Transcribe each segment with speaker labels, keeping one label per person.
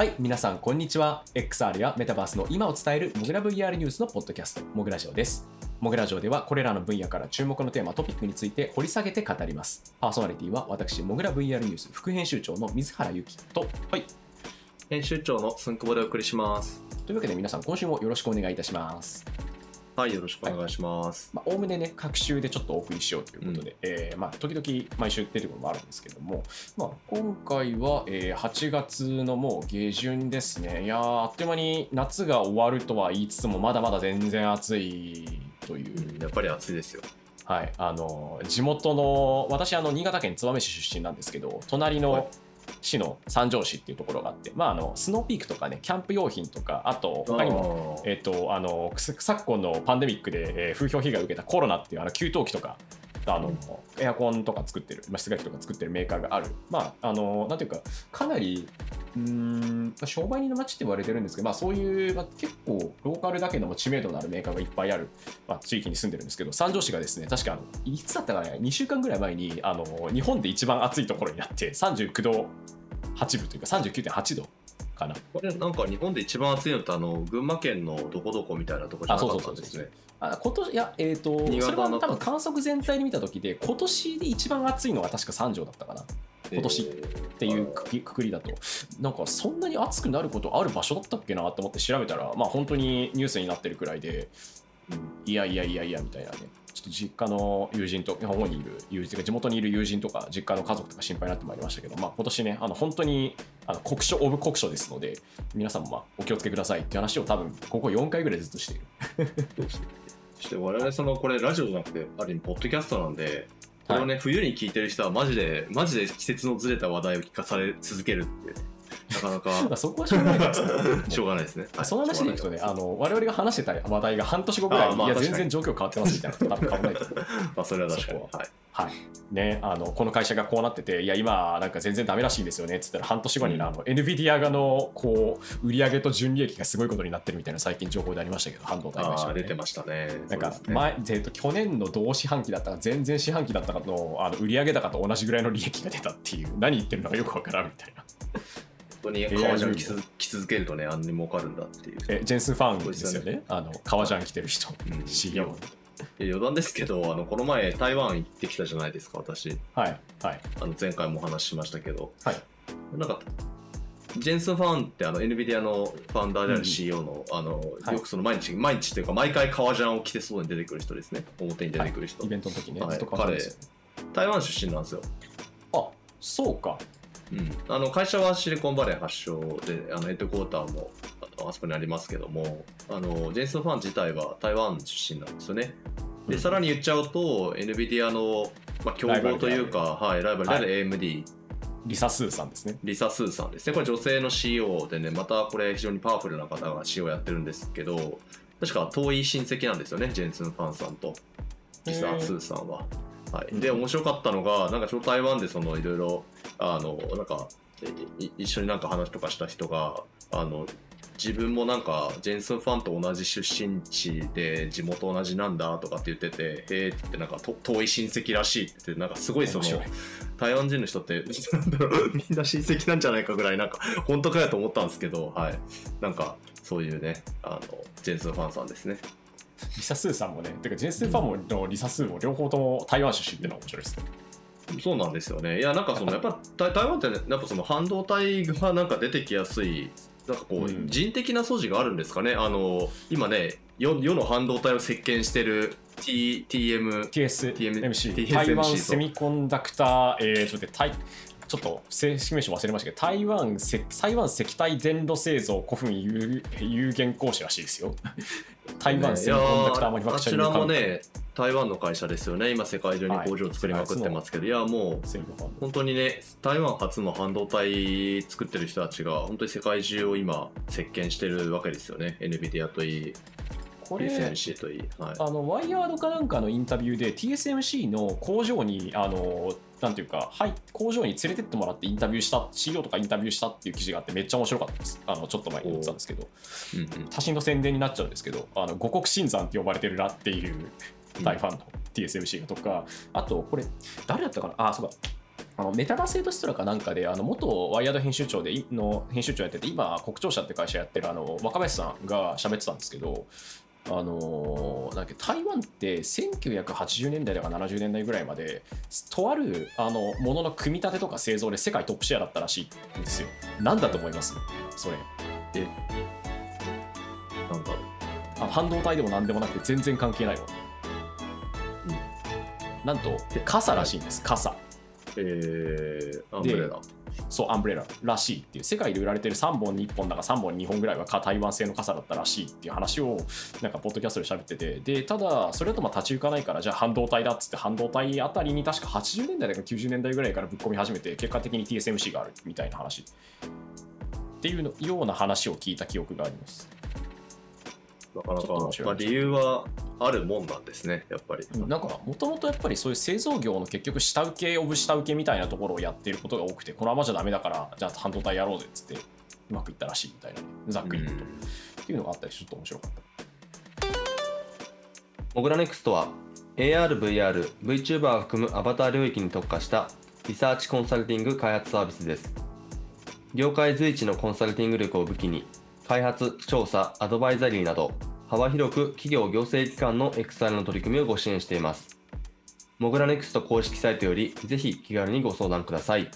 Speaker 1: はい、皆さん、こんにちは。XR やメタバースの今を伝えるモグラ VR ニュースのポッドキャスト、モグラジオです。モグラジオでは、これらの分野から注目のテーマ、トピックについて掘り下げて語ります。パーソナリティは、私、モグラ VR ニュース副編集長の水原由紀と、はい。
Speaker 2: 編集長のすんくぼでお送りします。
Speaker 1: というわけで、皆さん、今週もよろしくお願いいたします。
Speaker 2: はい、よろしくお願いします。
Speaker 1: まあ、おおむねね、各週でちょっとお送りしようということで、えーまあ、時々毎週出てくるのもあるんですけども、まあ、今回は、えー8月のもう下旬ですね。いやー、あっという間に夏が終わるとは言いつつも、まだまだ全然暑いという。
Speaker 2: うんやっぱり暑いですよ。
Speaker 1: はい、あの地元の私あの新潟県燕市出身なんですけど隣
Speaker 2: はい
Speaker 1: の市の三条市っていうところがあって、まあ、あのスノーピークとかねキャンプ用品とかあと他にもえっと、あのく昨今のパンデミックで、えー風評被害を受けたコロナっていうあの給湯器とかあの、
Speaker 2: うん
Speaker 1: エアコンとか作ってる、まあ、室外機とか作ってるメーカーがある、まあ、あのなんていうかかなりうーんまあ商売人の街って言われてるんですけど、まあ、そういう、まあ、結構ローカルだけども知名度のあるメーカーがいっぱいある、まあ、地域に住んでるんですけど三条市がですね確かあのいつだったかね2週間ぐらい前にあの日本で一番暑いところになって39度8分というか39.8度かな。
Speaker 2: これなんか日本で一番暑いのってあの群馬県のどこどこみたいなとこじゃなかったんですね。
Speaker 1: あ今年いやえっ、と
Speaker 2: 新
Speaker 1: それは多分観測全体で見た時で今年で一番暑いのが確か三条だったかな。っ今年。ていうくくりだと。なんかそんなに暑くなることある場所だったっけなと思って調べたらまあ本当にニュースになってるくらいで、うん。いやいやいやいやみたいなね。ちょっと実家の友人と日本にいる友人地元にいる友人とか実家の家族とか心配になってまいりましたけど、まあ、今年ねあの本当にあの酷暑オブ酷暑ですので皆さんもまあお気をつけくださいって話を多分ここ4回ぐらいずっとしている
Speaker 2: そして我々そのこれラジオじゃなくてある意味ポッドキャストなんでこれをね、冬に聞いてる人はマジでマジで季節のずれた話題を聞かされ続けるってなかな
Speaker 1: ま
Speaker 2: か
Speaker 1: あそこはしょうがないです
Speaker 2: しょうがないですね。
Speaker 1: その話でいくとね、
Speaker 2: はい
Speaker 1: あの我々が話してた話題が半年後ぐらいに、いや、全然状況変わってますみたいなの多分変わらないと思う。
Speaker 2: まあそれは確かに。はい。
Speaker 1: はい。ね、あの、この会社がこうなってて、いや、今、なんか全然ダメらしいんですよねっつったら、半年後にあの、NVIDIA がの、こう、売上と純利益がすごいことになってるみたいな最近情報でありましたけど、半導体会社はね
Speaker 2: 出てましたね。
Speaker 1: なんか前、えっと去年の同四半期だったか前々四半期だったかのあの売上高と同じぐらいの利益が出たっていう何言ってるのかよくわからんみたいな
Speaker 2: 本当に革ジャン着続着続けるとねあんなに儲かるんだっていう。
Speaker 1: えジェンスンファンですよね。あの革ジャン着てる人、
Speaker 2: うん。
Speaker 1: CEO
Speaker 2: いや余談ですけどあのこの前台湾行ってきたじゃないですか私。
Speaker 1: はいはい。
Speaker 2: あの前回もお話ししましたけど。
Speaker 1: はい。
Speaker 2: なんかジェンスン・ファンってあの NVIDIA のファウンダーであ
Speaker 1: うん。
Speaker 2: る CEO の,、あの
Speaker 1: はい。
Speaker 2: よくその毎日毎日っていうか毎回革ジャンを着て外に出てくる人ですね。表に出てくる人、
Speaker 1: イベントの時ね、
Speaker 2: はい。
Speaker 1: ずっと革ジャンですよ。ね
Speaker 2: 台湾出身なんですよ、
Speaker 1: あそうか
Speaker 2: うん、あの会社はシリコンバレー発祥であのヘッドクォーターもあそこにありますけどもあのジェンスン・ファン自体は台湾出身なんですよね。で、
Speaker 1: うん。
Speaker 2: さらに言っちゃうと NVIDIA の、まあ、競合というかはい、ライバルである AMD、
Speaker 1: リサスーさんですね。
Speaker 2: リサ・スーさんですね。これ女性の CEO でね、またこれ非常にパワフルな方が CEO やってるんですけど、確か遠い親戚なんですよね、ジェンスン・ファンさんと。リサ・スーさんは。はい、で、
Speaker 1: うん
Speaker 2: 面白かったのが、なんかちょうど台湾でそのいろいろ、あの、なんか、一緒になんか話とかした人が、あの、自分もなんかジェンスンファンと同じ出身地で地元同じなんだとかって言ってて、へえって言ってなんかと遠い親戚らしいってなんかすごいその台湾人の人って なんだろうみんな親戚なんじゃないかぐらいなんか本当かやと思ったんですけどはい。なんかそういうねあのジェンスンファンさんですね
Speaker 1: リサスーさんもねてかジェンスンファンものリサスーも両方とも台湾出身っていうのが面白いですね。
Speaker 2: そうなんですよね。いやなんかそのやっぱ台台湾ってねやっぱその半導体がなんか出てきやすいなんかこう、
Speaker 1: うん。
Speaker 2: 人的な素地があるんですかね。あの今ね世世の半導体を席巻してる T TM
Speaker 1: TSMC
Speaker 2: TSMC
Speaker 1: 台湾
Speaker 2: と
Speaker 1: セミコンダクター、えー、ちょっと待って台ちょっと正式名称忘れましたけど台湾石台湾石体電路製造古墳有有限公司らしいですよ。台湾セミコンダクターマニファクチャリング
Speaker 2: あちらも
Speaker 1: カンパニー
Speaker 2: ね台湾の会社ですよね。今世界中に工場を作りまくってますけど、い、やもう本当にね台湾初の半導体作ってる人たちが本当に世界中を今席巻してるわけですよね。NVIDIA といい
Speaker 1: これ
Speaker 2: TSMC といい、はい、
Speaker 1: あのワイヤードかなんかのインタビューで TSMC の工場にあのなんていうか、はい、工場に連れてってもらってインタビューした CEO とかインタビューしたっていう記事があってめっちゃ面白かったです。あのちょっと前に言ってたんですけど。
Speaker 2: うんうん。
Speaker 1: 他人の宣伝になっちゃうんですけどあの五穀新山って呼ばれてるなっていう大ファンの TSMC がとかあとこれ誰だったかな？あそうだ。あのメタバセードストラかなんかであの元ワイヤード編集長でいの編集長やってて今国庁社って会社やってるあの若林さんが喋ってたんですけどあのーなんだっけ台湾って1980年代とか70年代ぐらいまでとあるあのものの組み立てとか製造で世界トップシェアだったらしいんですよ。なんだと思います？それ
Speaker 2: なんだろう
Speaker 1: あ半導体でも何でもなくて全然関係ないわ。なんと傘らしいんです傘。
Speaker 2: えー、アンブレラ
Speaker 1: そう、アンブレラらしいっていう、世界で売られてる3本に1本だか3本に2本ぐらいは台湾製の傘だったらしいっていう話を、なんか、ポッドキャストで喋ってて、で、ただ、それだとまあ立ち行かないから、じゃあ半導体だっつって、半導体あたりに確か80年代だか90年代ぐらいからぶっ込み始めて、結果的に TSMC があるみたいな話。っていうような話を聞いた記憶があります。
Speaker 2: なかなか、
Speaker 1: 白い
Speaker 2: まあ、理由はあるもんなんですねやっぱり、
Speaker 1: なんか、もともとやっぱりそういう製造業の結局、下請け、オブ下請けみたいなところをやっていることが多くて、このままじゃダメだから、じゃあ半導体やろうぜっつって、うまくいったらしいみたいな、ざっくり言うと。っていうのがあったりちょっと面白かった。
Speaker 3: モグラネクストは AR、VR、VTuber を含むアバター領域に特化したリサーチコンサルティング開発サービスです。業界随一のコンサルティング力を武器に、開発、調査、アドバイザリーなど、幅広く企業行政機関の XR の取り組みをご支援しています。モグラネクスト公式サイトより、ぜひ気軽にご相談ください。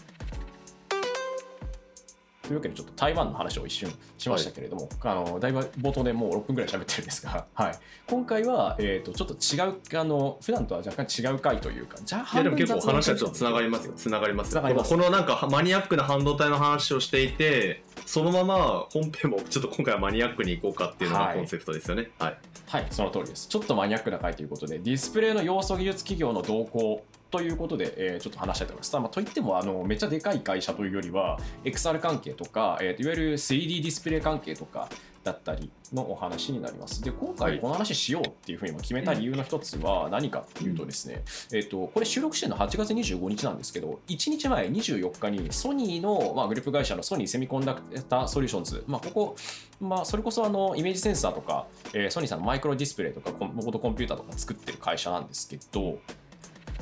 Speaker 1: というわけでちょっと台湾の話を一瞬しましたけれども、あのだいぶ冒頭でもう6分ぐらい喋ってるんですが、はい、今回は、えー、とちょっと違うあの普段とは若干違う回というかじゃあ
Speaker 2: でも結構話はちょっとつながりますよつながります。このなんかマニアックな半導体の話をしていてそのまま本編もちょっと今回はマニアックにいこうかっていうのが
Speaker 1: はい
Speaker 2: コンセプトですよねはい、
Speaker 1: はい、その通りです。ちょっとマニアックな回ということで、ディスプレイの要素技術企業の動向ということで、えーちょっと話したいと思います。まあ、といってもあの、めっちゃでかい会社というよりは、XR 関係とか、えーといわゆる 3D ディスプレイ関係とかだったりのお話になります。で、今
Speaker 2: はい
Speaker 1: 回この話しようっていうふうに決めた理由の一つは何かっていうとですね、えっ、と、これ収録してるの8月25日なんですけど、1日前24日にソニーの、まあ、グループ会社のソニーセミコンダクターソリューションズ、まあ、ここ、まあ、それこそあのイメージセンサーとか、えーソニーさんのマイクロディスプレイとかコンコンピューターとか作ってる会社なんですけど、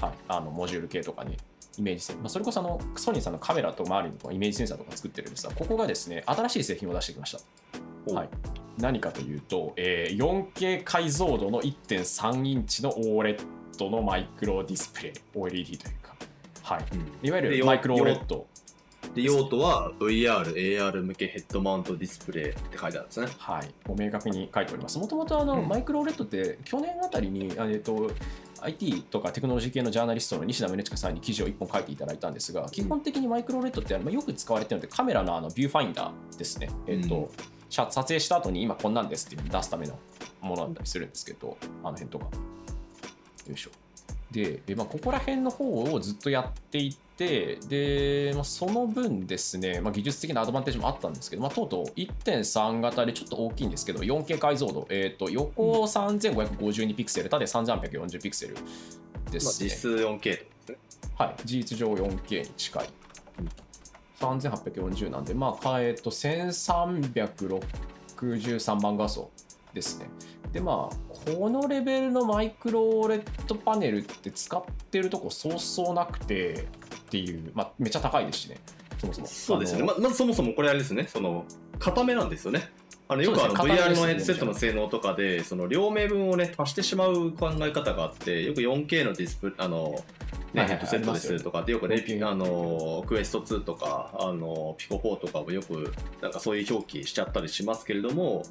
Speaker 1: はい、あのモジュール系とかね、イメージセンまあ、それこそあのソニーさんのカメラと周りのイメージセンサーとか作ってるんですが、ここがですね、新しい製品を出してきました。
Speaker 2: お
Speaker 1: はい、何かというと、えー 4K 解像度の1.3インチの OLED のマイクロディスプレイ、OLED というか、はい、いわゆるマイクロ OLED。
Speaker 2: で用途は VR、AR 向けヘッドマウントディスプレイって書いてあるんですね。
Speaker 1: はい、もう明確に書いております。もともとあの、
Speaker 2: うん。
Speaker 1: マイクロ OLED って去年あたりに、あえっと IT とかテクノロジー系のジャーナリストの西田宗千佳さんに記事を1本書いていただいたんですが、基本的にマイクロ OLED ってあのまあよく使われているのでカメラのあのビューファインダーですね。えっと
Speaker 2: うん。
Speaker 1: 写撮影した後に今こんなんですって出すためのものだったりするんですけど、あの辺とか。よいしょ。で、えまあ、ここら辺の方をずっとやっていて、で、まあ、その分ですね、まあ、技術的なアドバンテージもあったんですけど、まあ、とうとう1.3型でちょっと大きいんですけど、4K 解像度、えっ、と、横3552ピクセル、縦3840ピクセルで
Speaker 2: まあ、
Speaker 1: すね。
Speaker 2: 実質 4K ってことですね
Speaker 1: はい、事実上 4K に近い。3840なんで、まあ、えっと、1363万画素ですね。で、まあ、このレベルのマイクロ OLED パネルって使ってるとこそうそうなくてっていう、まあ、めっちゃ高いですしね、そもそも。
Speaker 2: そうですよねままずそもそもこれあれですねその固めなんですよねあのよくあの VR のヘッドセットの性能とかでその両面分をね足してしまう考え方があってよく 4K のディスプあのね、ヘッドセットですとかよくね、
Speaker 1: 4K
Speaker 2: あのクエスト2とかあのピコ4とかもよくなんかそういう表記しちゃったりしますけれども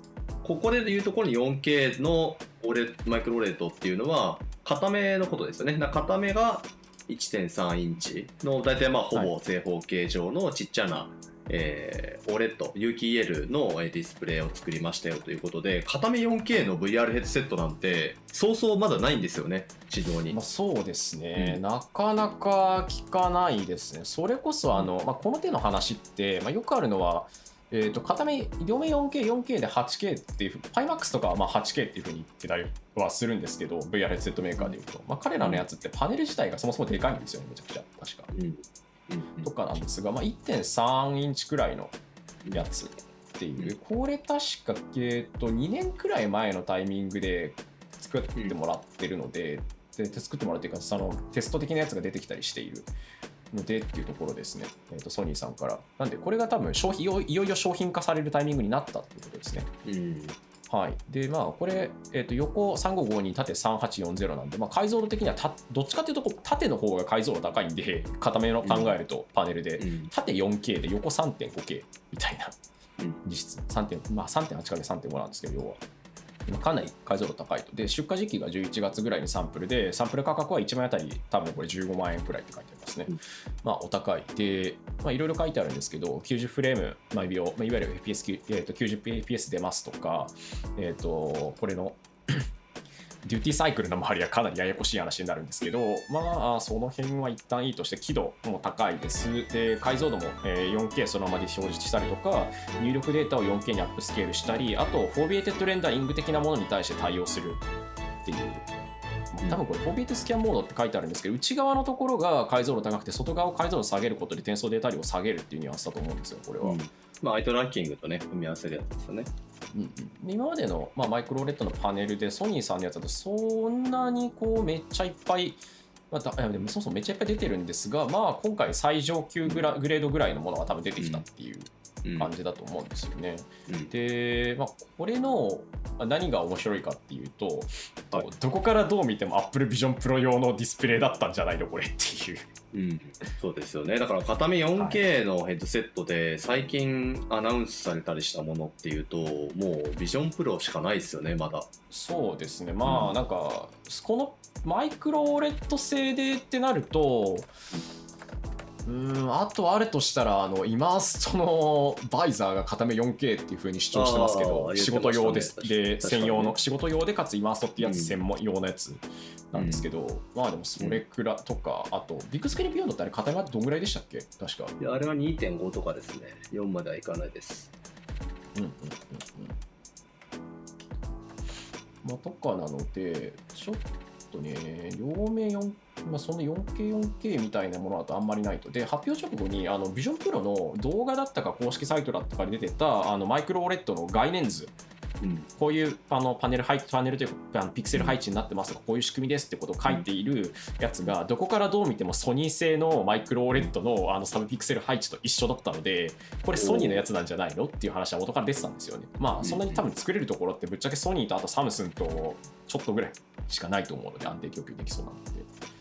Speaker 2: ここでいうところに 4K のオレマイクロレートっていうのは固めのことですよね。な固めが1.3インチの大体まあほぼ正方形状のちっちゃな、えー、OLED、有機 EL のえーディスプレイを作りましたよということで、片目 4K の VR ヘッドセットなんて、そうそうまだないんですよね、市場に
Speaker 1: まあ、。そうですね、
Speaker 2: うん
Speaker 1: なかなか聞かないですね。それこそあの、まあ、この手の話って、まあ、よくあるのは、えー、と片目両目 4K、4K で 8K っていうふう、PyMax とかはまあ 8K っていうふうに言ってたりはするんですけど、VR ヘッドセットメーカーでいうと、まあ、彼らのやつってパネル自体がそもそもでかいんですよね、めちゃくちゃ、確か。
Speaker 2: うんうん
Speaker 1: とかなんですが、まあ、1.3インチくらいのやつっていう、これ確か、えー、と2年くらい前のタイミングで作ってもらってるので、で作ってもらうというかそのテスト的なやつが出てきたりしているのでっていうところですね、えー、とソニーさんから。なんで、これが多分商品いよいよいよ商品化されるタイミングになったっていうことですね。
Speaker 2: うん
Speaker 1: はい。で、まあ、これ、えー、と横3552、縦3840なんで、まあ、解像度的にはたどっちかっていうと縦の方が解像度高いんで、固めの考えると、パネルで、
Speaker 2: うん。
Speaker 1: 縦 4K で横 3.5K みたいな
Speaker 2: うん。
Speaker 1: 実質。3.8まあ 3.8×3.5 なんですけど要は。まあかなり解像度高いと。で出荷時期が11月ぐらいにサンプルでサンプル価格は1枚あたり多分これ15万円くらいって書いてありますね、
Speaker 2: うん。
Speaker 1: まあお高い。でまあいろいろ書いてあるんですけど90フレーム毎秒、まあ、いわゆる FPS、えー、と 90fps 出ますとかえっ、とこれのデューティーサイクルの周りはかなりややこしい話になるんですけど、まあ、その辺は一旦いいとして、輝度も高いです。で、解像度もえー 4K そのままで表示したりとか、入力データを 4K にアップスケールしたり、あと、 foveated rendering 的なものに対して対応するっていう。多分これ、 foveated scan mode って書いてあるんですけど、内側のところが解像度高くて、外側を解像度下げることで転送データ量を下げるっていうニュアンスだと思うんですよ、これは。
Speaker 2: うんまあアイトラッキングとね組み合わせるやつですよね
Speaker 1: うん今までの、まあ、マイクロ OLED のパネルでソニーさんのやつだとそんなにこうめっちゃいっぱい、まあ、でもそもそもめっちゃいっぱい出てるんですが、まあ、今回最上級グラグレードぐらいのものが多分出てきたっていう。感じだと思うんですよね。
Speaker 2: うん。
Speaker 1: で、まあ、これのまあ何が面白いかっていうと、
Speaker 2: はい。
Speaker 1: どこからどう見ても Apple Vision Pro 用のディスプレイだったんじゃないのこれっていう。
Speaker 2: うん、そうですよね。だから片目 4K のヘッドセットで最近アナウンスされたりしたものっていうともうビジョンプロしかないですよねまだ。
Speaker 1: そうですね、まあ、
Speaker 2: うん
Speaker 1: なんか、このマイクロ OLED 製でってなると、うん、あとあるとしたら、あの Immersed の Visor が片目 4K っていうふうに主張してますけど、あ
Speaker 2: ー
Speaker 1: 仕事用です。で、専用の、仕事用でかつ Immersed ってやつ専門用のやつなんですけど、まあでもそれくらいとか、あと、 Bigscreen Beyond ってあれ、片目どんぐらいでしたっけ？確か。
Speaker 2: いやあれは2.5とかですね。4まではいかないです。
Speaker 1: うんうんうんうん。まあ、とかなので、ちょっととね、両面4、まあ、その 4K、4K みたいなものだとあんまりないと。で、発表直後に、あの、ビジョンプロの動画だったか公式サイトだったかに出てた、あの、マイクロオレットの概念図。
Speaker 2: うん。
Speaker 1: こういうあのパネル配パネルというかあのピクセル配置になってますとかこういう仕組みですってことを書いているやつがどこからどう見てもソニー製のマイクロオレッドのあのサブピクセル配置と一緒だったのでこれソニーのやつなんじゃないのっていう話は元から出てたんですよね。まあそんなに多分作れるところってぶっちゃけソニーとあとサムスンとちょっとぐらいしかないと思うので安定供給できそうなので。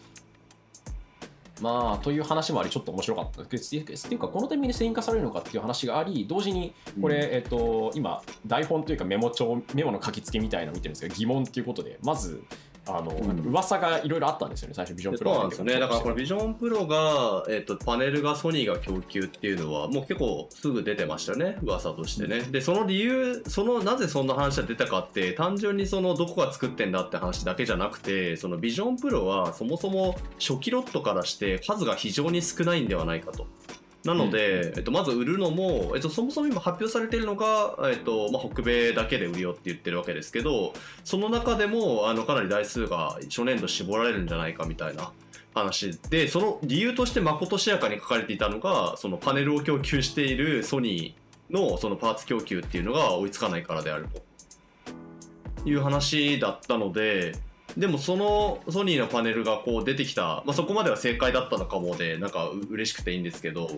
Speaker 1: まあ、という話もあり、ちょっと面白かったです。っていうか、このタイミングで製品化されるのかっていう話があり、同時に、これ、えっと、今、台本というかメモ帳、メモの書き付けみたいなのを見てるんですけど、疑問っていうことで、まず、あの、
Speaker 2: うん。
Speaker 1: 噂がいろいろあったんですよね、最初、ビジョンプロ
Speaker 2: そうなんですよね。だからこれビジョンプロが、えっとパネルがソニーが供給っていうのはもう結構すぐ出てましたよね噂としてね。でその理由そのなぜそんな話が出たかって単純にそのどこが作ってんだって話だけじゃなくてそのビジョンプロはそもそも初期ロットからして数が非常に少ないんではないかと。なので、えっと、まず売るのも、えっと、そもそも今発表されているのが、えっとまあ、北米だけで売るよって言ってるわけですけどその中でもあのかなり台数が初年度絞られるんじゃないかみたいな話でその理由としてまことしやかに書かれていたのがそのパネルを供給しているソニーのそのパーツ供給っていうのが追いつかないからであるという話だったのででもそのソニーのパネルがこう出てきた、まあ、そこまでは正解だったのかもでなんか嬉しくていいんですけど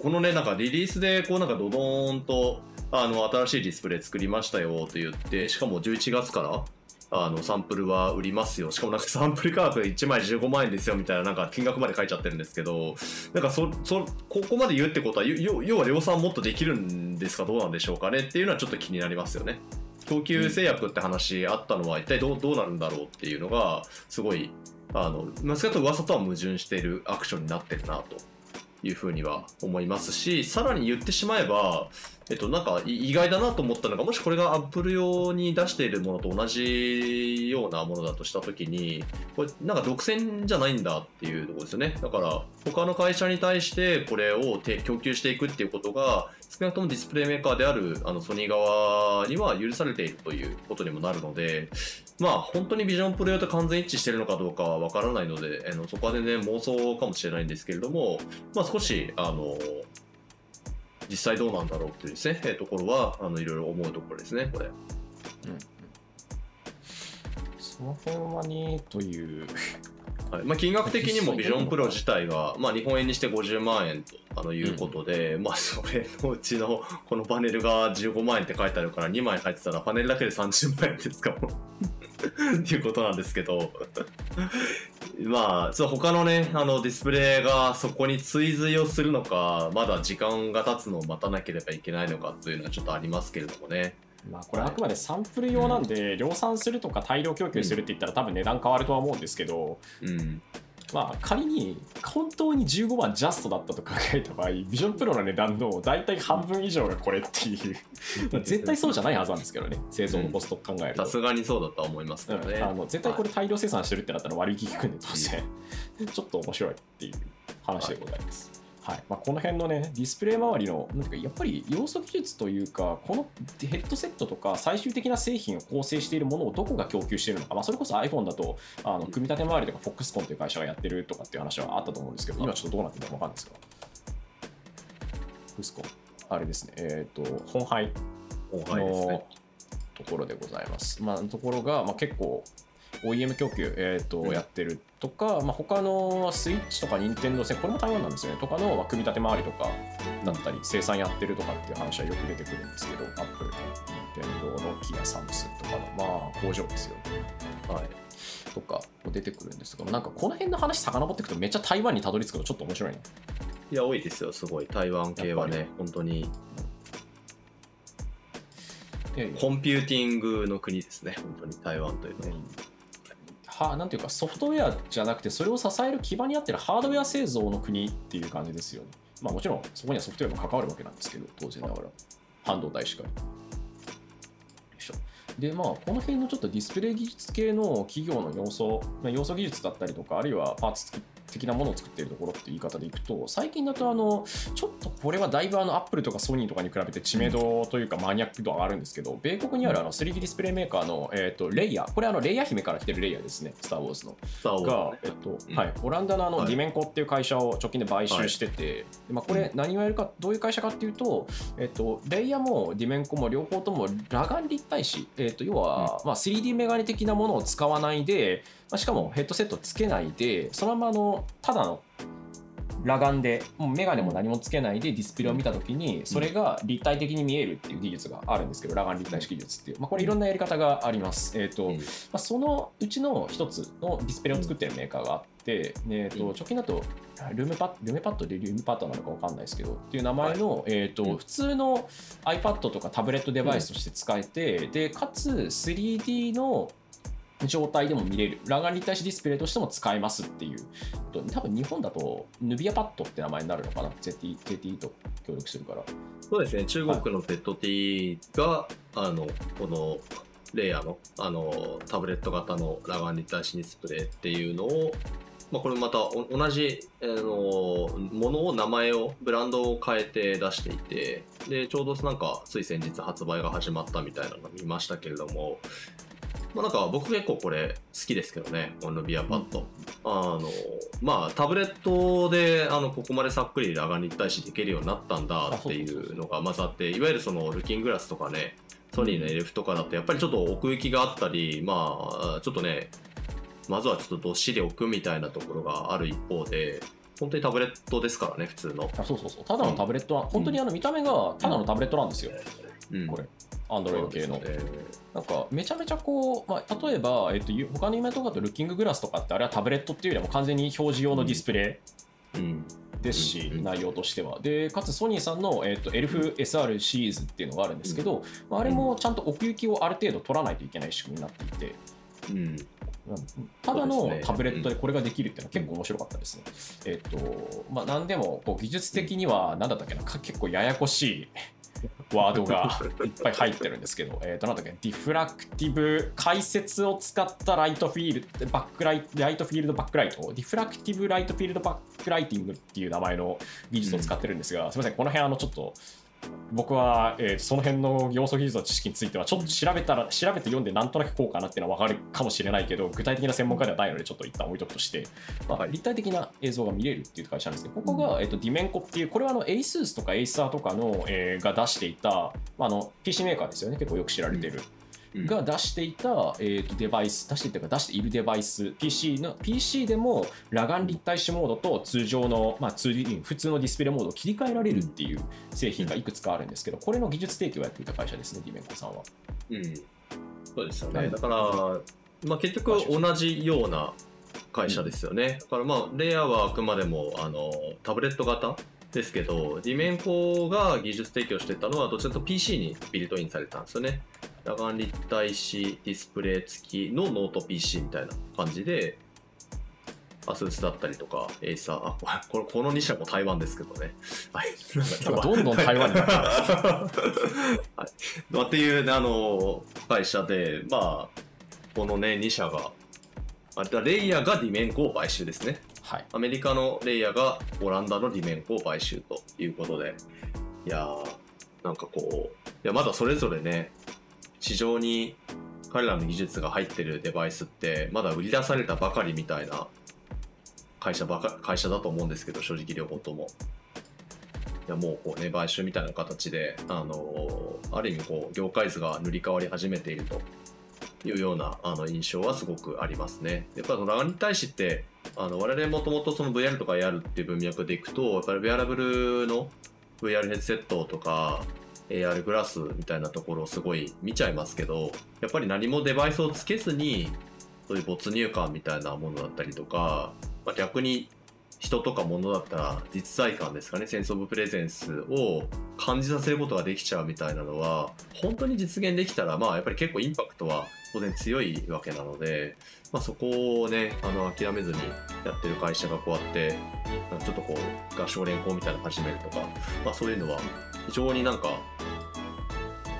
Speaker 2: このねなんかリリースでこうなんかドドーンとあの新しいディスプレイ作りましたよと言ってしかも11月からあのサンプルは売りますよ。しかもなんかサンプル価格1枚15万円ですよみたいななんか金額まで書いちゃってるんですけどなんかそそここまで言うってことは要は量産もっとできるんですか？どうなんでしょうかね？っていうのはちょっと気になりますよね。供給制約って話あったのは一体どうどうなるんだろうっていうのがすごいあのま少なくと噂とは矛盾しているアクションになってるなというふうには思いますしさらに言ってしまえば、えっと、なんか意外だなと思ったのがもしこれが Apple 用に出しているものと同じようなものだとした時にこれなんか独占じゃないんだっていうところですよね。だから他の会社に対してこれを供給していくっていうことが少なくともディスプレイメーカーであるあのソニー側には許されているということにもなるのでまあ本当にビジョンプロ用と完全一致しているのかどうかは分からないのであのそこは全然妄想かもしれないんですけれども、まあ、少しあの実際どうなんだろうっていうですね、えーところはあのいろいろ思うところですねこれ。
Speaker 1: その辺はね、という。
Speaker 2: はい。まあ、金額的にもビジョンプロ自体が、まあ、日本円にして50万円とあのいうことで、まあそれのうちのこのパネルが15万円って書いてあるから2枚入ってたらパネルだけで30万円ですかも。っていうことなんですけどまあちょっと他のねあのディスプレイがそこに追随をするのかまだ時間が経つのを待たなければいけないのかというのはちょっとありますけれどもね。
Speaker 1: まあ、これあくまでサンプル用なんで、量産するとか大量供給するって言ったら多分値段変わるとは思うんですけど、
Speaker 2: うん
Speaker 1: まあ、仮に本当に15万ジャストだったと考えた場合、ビジョンプロの値段の大体半分以上がこれっていう、まあ絶対そうじゃないはずなんですけどね、製造のコスト考えると。
Speaker 2: さすがにそうだとは思いますけどね。
Speaker 1: うんあの絶対これ大量生産してるってなったら割引聞くんで当然 ちょっと面白いっていう話でございます。はいまあ、この辺のねディスプレイ周りのなんていうかやっぱり要素技術というかこのヘッドセットとか最終的な製品を構成しているものをどこが供給しているのか、まあ、それこそ iPhone だとあの組み立て周りとか Foxconn という会社がやってるとかっていう話はあったと思うんですけど今ちょっとどうなってるか分かんないですか？Foxconn あれですね。えっ、と本廃
Speaker 2: 後輩ですね。
Speaker 1: の。ところでございます。まあ、ところが、まあ、結構 OEM 供給、えーと
Speaker 2: うん。
Speaker 1: やってるとか、まあ、他のスイッチとか任天堂戦これも台湾なんですよね。とかのまあ組み立て周りとかだったり生産やってるとかっていう話はよく出てくるんですけどアップル任天堂ノキアサムスンとかのまあ工場ですよね。
Speaker 2: はい。
Speaker 1: とかも出てくるんですがなんかこの辺の話遡っていくとめっちゃ台湾にたどり着くとちょっと面白いね。
Speaker 2: いや、多いですよ、すごい。台湾系はね、本当に。コンピューティングの国ですね、本当に台湾というのは。
Speaker 1: はなんていうかソフトウェアじゃなくてそれを支える基盤になってるハードウェア製造の国っていう感じですよね。まあもちろんそこにはソフトウェアも関わるわけなんですけど当然ながら半導体しかり。でまあこの辺のちょっとディスプレイ技術系の企業の要素、まあ、要素技術だったりとかあるいはパーツ的なものを作っているところって言い方でいくと最近だとあのちょっとこれはだいぶあのアップルとかソニーとかに比べて知名度というかマニアック度があるんですけど米国にあるあの 3D ディスプレイメーカーの、えー、とレイヤーこれあのレイヤー姫から来てるレイヤーですねスター・ウォーズの。
Speaker 2: スター・ウォーズ
Speaker 1: がえっと
Speaker 2: うん。
Speaker 1: はい、オランダのあの
Speaker 2: はい。
Speaker 1: ディメンコっていう会社を直近で買収してて、でまあ、これ何をやるかどういう会社かっていうと、えっと、レイヤーもディメンコも両方とも裸眼立体視、えっと、要は、まあ、3D メガネ的なものを使わないで、まあ、しかもヘッドセットつけないでそのままあのただの裸眼でもうメガネも何もつけないでディスプレイを見たときにそれが立体的に見えるっていう技術があるんですけど裸眼立体式技術っていう、まあ、これいろんなやり方があります。えっと
Speaker 2: うん。
Speaker 1: まあ、そのうちの一つのディスプレイを作ってるメーカーがあって、えー、と
Speaker 2: うん。
Speaker 1: 直近だとルームパッルームパッドでルームパッドなのか分かんないですけどっていう名前の、えーと
Speaker 2: うん。
Speaker 1: 普通の iPad とかタブレットデバイスとして使えて、でかつ 3D の状態でも見れる。裸眼立体視ディスプレイとしても使えますっていう。多分日本だとヌビアパッドって名前になるのかな ?ZTE ZT と協力するから。
Speaker 2: そうですね、中国のペット T が、あの、この、レイヤーの、あの、タブレット型の裸眼立体視ディスプレイっていうのを、まあ、これまた同じ、あの、ものを名前を、ブランドを変えて出していて、で、ちょうどなんか、つい先日発売が始まったみたいなのを見ましたけれども、まあ、なんか僕結構これ好きですけどね、このビアパッド。あの、まあタブレットであのここまでさっくり裸眼立体視できるようになったんだっていうのがまずあって、いわゆるそのルキングラスとかね、ソニーの LF とかだとやっぱりちょっと奥行きがあったり、まあちょっとね、まずはちょっとどっしり置くみたいなところがある一方で、本当にタブレットですからね、普通の。
Speaker 1: あそうそうそう。ただのタブレットは、本当にあの見た目がただのタブレットなんですよ、
Speaker 2: うん。
Speaker 1: これ Android 系の。
Speaker 2: そうですね。
Speaker 1: なんかめちゃめちゃこう、まあ、例えば、えっと、ゆ他の夢とかだとルッキンググラスとかってあれはタブレットっていうよりも完全に表示用のディスプレ
Speaker 2: うん。
Speaker 1: イですし、内容としては。でかつソニーさんの、えっと、エルフ SR シリーズっていうのがあるんですけど、まあ、あれもちゃんと奥行きをある程度取らないといけない仕組みになっていて、
Speaker 2: うん。
Speaker 1: うん。ただのタブレットでこれができるっていうのは結構面白かったですね。えっと、まあ、なんでもこう技術的には何だったっけな、か結構ややこしいワードがいっぱい入ってるんですけど、えっと、なんだっけ、 diffractive 回折を使った light field、backlight、light field backlight、diffractive light field backlighting っていう名前の技術を使ってるんですが、すみません、この辺あのちょっと、僕は、えーその辺の要素技術の知識についてはちょっと調べたら調べて読んでなんとなくこうかなっていうのは分かるかもしれないけど具体的な専門家ではないのでちょっと一旦置いとくとして、まあ
Speaker 2: はい。
Speaker 1: 立体的な映像が見れるっていう会社なんですけどここが、えっと Dimenco っていうこれはあの ASUS とか Acer とかの、えーが出していた、まあ、あの PC メーカーですよね。結構よく知られてる、が出していた、えー、とデバイス出していたか出しているデバイス PC の PC でも裸眼立体視モードと通常の、まあ、2D 普通のディスプレイモードを切り替えられるっていう製品がいくつかあるんですけどこれの技術提供をやっていた会社ですねディメンコさんは。
Speaker 2: うん、そうですよね、
Speaker 1: はい。
Speaker 2: だから、まあ、結局同じような会社ですよね、だからまあレイヤーはあくまでもあのタブレット型ですけど Dimenco が技術提供してたのはどちらかと PC にビルトインされたんですよね裸眼立体視ディスプレイ付きのノート PC みたいな感じで ASUS だったりとか Acer あこれこの2社も台湾ですけどね。はい。
Speaker 1: どんどん台湾になってます
Speaker 2: はい。まあ、っていう、ね、あの会社で、まあ、このね、2社が、あれだレイヤーがディメンコを買収ですね。
Speaker 1: はい。
Speaker 2: アメリカのレイヤーがオランダのディメンコを買収ということで、いやー、なんかこう、いやまだそれぞれね、市場に彼らの技術が入ってるデバイスって、まだ売り出されたばかりみたいな会社ばか会社だと思うんですけど、正直両方とも。いやもうこうね買収みたいな形であのある意味こう業界図が塗り替わり始めているというようなあの印象はすごくありますね。やっぱりラガンに対してあの我々もともとその VR とか AR っていう文脈でいくとやっぱりウェアラブルの VR ヘッドセットとか AR グラスみたいなところをすごい見ちゃいますけどやっぱり何もデバイスをつけずにそういう没入感みたいなものだったりとか、まあ、逆に人とか物だったら実在感ですかねセンスオブプレゼンスを感じさせることができちゃうみたいなのは本当に実現できたらまあやっぱり結構インパクトは当然強いわけなので、まあ、そこをねあの諦めずにやってる会社がこうやってちょっとこう合唱連行みたいなの始めるとか、まあ、そういうのは非常になんか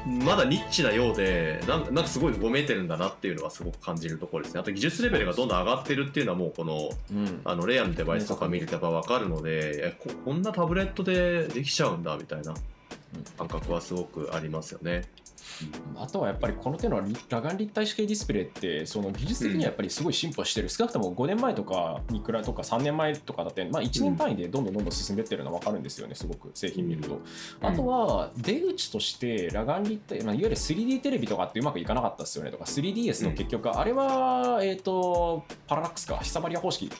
Speaker 2: まだニッチなようでなんかなんかすごいごめいてるんだなっていうのはすごく感じるところですね。あと技術レベルがどんどん上がってるっていうのはもうこの
Speaker 1: うん。
Speaker 2: あのレアのデバイスとか見るとやっぱ分かるのでえここんなタブレットでできちゃうんだみたいな感覚はすごくありますよね。
Speaker 1: あとはやっぱりこの手の裸眼立体視系ディスプレイってその技術的にはやっぱりすごい進歩してる、少なくとも5年前とかに比べとか3年前とかだって、まあ、1年単位でどんどんどんどん進んでってるのは分かるんですよねすごく製品見ると、あとは出口として裸眼立体、まあ、いわゆる 3D テレビとかってうまくいかなかったですよねとか 3DS の結局、あれは、えー、とパララックスか久張り方式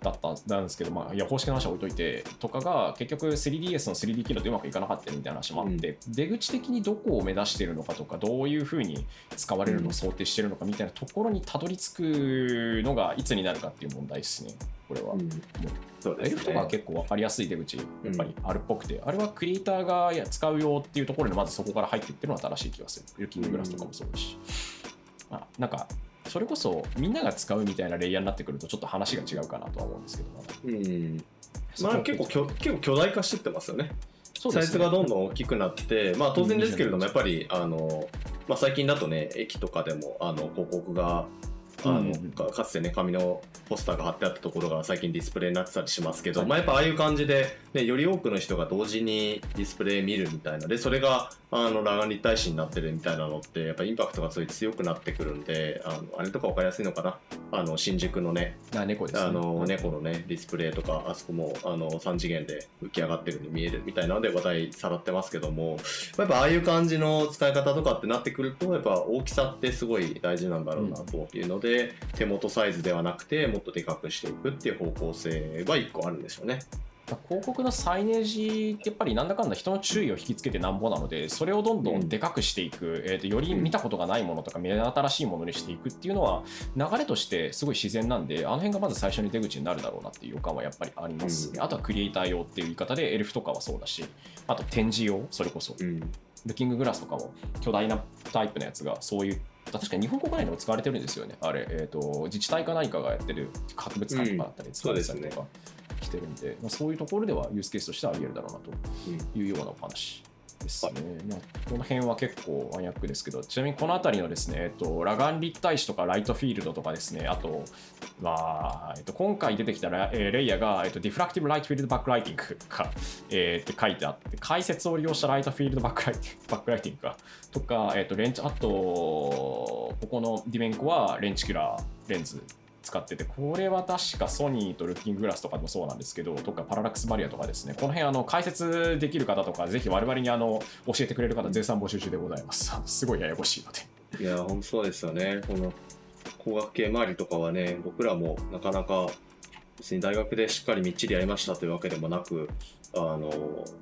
Speaker 1: だったんですけど、まあ、いや方式の話は置いといてとかが結局 3DS の 3D 機能ってうまくいかなかったみたいな話もあって、出口的にどこを目指してるのかとかどういうふうに使われるのを想定してるのかみたいなところにたどり着くのがいつになるかっていう問題ですねこれは。
Speaker 2: そうです
Speaker 1: エルフとかは結構分かりやすい出口やっぱりあるっぽくて、あれはクリエイターがや使うよっていうところにまずそこから入っていってるのは正しい気がする。ルキンググラスとかもそうだし、まあ、なんかそれこそみんなが使うみたいなレイヤーになってくるとちょっと話が違うかなとは思うんですけど、
Speaker 2: うん。まあ、結構きょ結構巨大化してってますよね。サイ
Speaker 1: そうですね。
Speaker 2: ズがどんどん大きくなって、まあ、当然ですけれども、やっぱりあの、まあ、最近だとね、駅とかでもあの広告があの、
Speaker 1: うん
Speaker 2: かかつてね、紙のポスターが貼ってあったところが最近ディスプレイになってたりしますけど、
Speaker 1: はい。
Speaker 2: まあ、やっぱああいう感じで、ね、より多くの人が同時にディスプレイ見るみたいな、でそれがあの裸眼立体視になってるみたいなのって、やっぱインパクトがすごい強くなってくるんで、あのあれとか分かりやすいのかな、あの新宿のね、
Speaker 1: あ猫ですね。
Speaker 2: あの猫のねディスプレイとかあそこもあの3次元で浮き上がってるように見えるみたいなので話題さらってますけどもやっぱああいう感じの使い方とかってなってくるとやっぱ大きさってすごい大事なんだろうなというので、手元サイズではなくてもっとでかくしていくっていう方向性は1個あるんでしょうね。
Speaker 1: 広告のサイネージってやっぱりなんだかんだ人の注意を引きつけてなんぼなのでそれをどんどんでかくしていく、えー、とより見たことがないものとか目新しいものにしていくっていうのは流れとしてすごい自然なんであの辺がまず最初に出口になるだろうなっていう予感はやっぱりあります、
Speaker 2: うん。
Speaker 1: あとはクリエイター用っていう言い方でエルフとかはそうだしあと展示用それこそ。
Speaker 2: うん。
Speaker 1: ルキンググラスとかも巨大なタイプのやつがそういう確かに日本国内でも使われてるんですよね。あれ、えー、と自治体か何かがやってる博物館とかだったり使われてたりとかしてるんで,、まあ、そういうところではユースケースとしてはあり得るだろうなというようなお話ですね、まあ、この辺は結構マニアックですけどちなみにこの辺りのですね、えっと、裸眼立体視とかライトフィールドとかですねあとまあ、えっと、今回出てきたラ、えーレイヤーが、えっと、ディフラクティブライトフィールドバックライティングか、えーって書いてあって回折を利用した light field backlighting backlighting かとか、えっと、レンチあとここの Dimenco はレンチキュラーレンズ使っててこれは確かソニーと Looking Glass とかでもそうなんですけどとか parallax barrier とかですね。この辺あの解説できる方とかぜひ我々にあの教えてくれる方絶賛募集中でございます。すごいややこしいので。
Speaker 2: いや、本当そうですよね。この光学系周りとかはね、僕らもなかなか別に大学でしっかりみっちりやりましたというわけでもなく、あの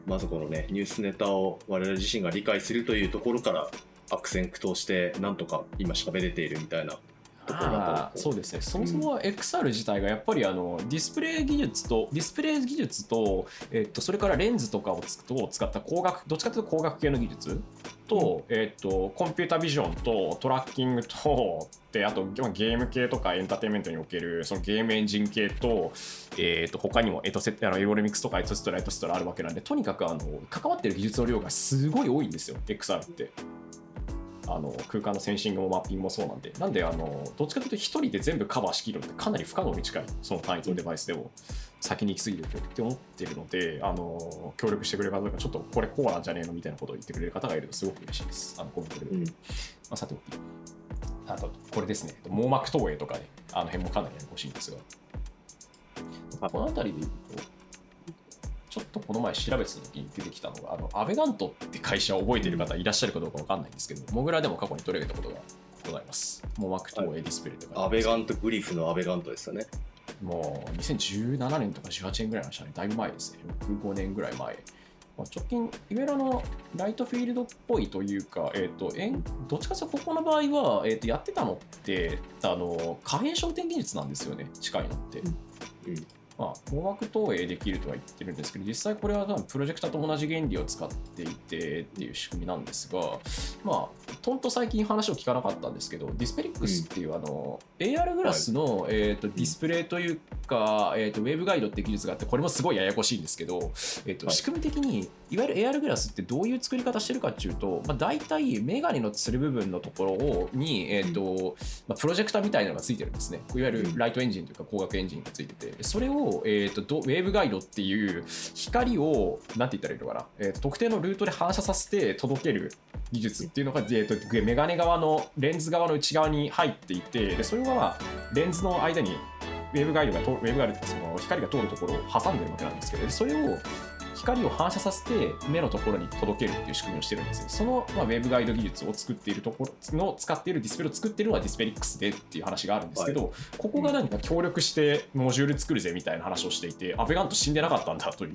Speaker 2: まずこのね、ニュースネタを我々自身が理解するというところから悪戦苦闘して、なんとか今喋れているみたいなとこ
Speaker 1: そうですね。そもそも XR 自体がやっぱりあのディスプレイ技術とディスプレイ技術と,、えっとそれからレンズとかをつを使った光学どっちかというと光学系の技術と,、えっとコンピュータビジョンとトラッキングとであとまあゲーム系とかエンターテインメントにおけるそのゲームエンジン系と,、えっと他にもエトセあのエロレミックスとかエトセトラエトセトラあるわけなんでとにかくあの関わってる技術の量がすごい多いんですよ XR って。あの空間のセンシングもマッピングもそうなんで、なんであのどっちかというと1人で全部カバーしきるのってかなり不可能に近い、その単一のデバイスでも先に行き過ぎるって思ってるので、あの協力してくれる方とか、ちょっとこれこうなんじゃねえのみたいなことを言ってくれる方がいるとすごく嬉しいです。あのコメントで、
Speaker 2: うん。
Speaker 1: まあ、さておき、あとこれですね、網膜投影とかね、あの辺もかなりややこしいんですが、この辺りで言うと、ちょっとこの前調べてた時に出てきたのが、あのアベガントって会社を覚えている方いらっしゃるかどうかわかんないんですけど、モグラでも過去に取り上げたことがございます。網膜投影ディスプレイとか。
Speaker 2: アベガントグリフのアベガントですよね。
Speaker 1: もう2017年とか18年ぐらいの話はね、だいぶ前ですね。6、5年ぐらい前。まあ、直近、いわゆるあのライトフィールドっぽいというか、えー、とえんどっちかというとここの場合は、えー、とやってたのってあの可変焦点技術なんですよね、近いのって。
Speaker 2: うん
Speaker 1: まあ、網膜投影できるとは言ってるんですけど、実際これは多分プロジェクターと同じ原理を使っていてっていう仕組みなんですが、まあ、とんと最近話を聞かなかったんですけど、 Dispelix っていう、あの AR グラスの、えー、とディスプレイというか、えー、と waveguide って技術があって、これもすごいややこしいんですけど、えーと
Speaker 2: はい。
Speaker 1: 仕組み的に、いわゆる AR グラスってどういう作り方してるかっていうと、まあ、大体メガネのつる部分のところをに、えーとまあ、プロジェクターみたいなのがついてるんですね。いわゆる light engine というか光学エンジンがついてて、それを、えー、とど waveguide っていう光を、なんて言ったらいいのかな、えーと特定のルートで反射させて届ける技術っていうのが、えー、とメガネ側のレンズ側の内側に入っていて、でそれはレンズの間に waveguide が通 waveguide ってその光が通るところを挟んでるわけなんですけど、それを光を反射させて目のところに届けるっていう仕組みをしてるんですよ。その、まあ、 waveguide 技術を作っているところの使っているディスプレイを作っているのは Dispelix でっていう話があるんですけど、ここが何か協力してモジュール作るぜみたいな話をしていて、アベガント死んでなかったんだという。